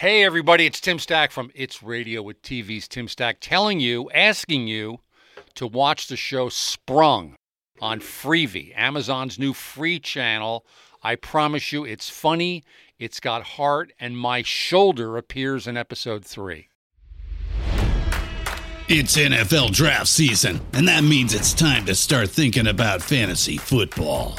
Hey, everybody, it's Tim Stack from It's Radio with TV's Tim Stack telling you, asking you to watch the show Sprung on Freevee, Amazon's new free channel. I promise you, it's funny, it's got heart, and my shoulder appears in episode three. It's NFL draft season, and that means it's time to start thinking about fantasy football.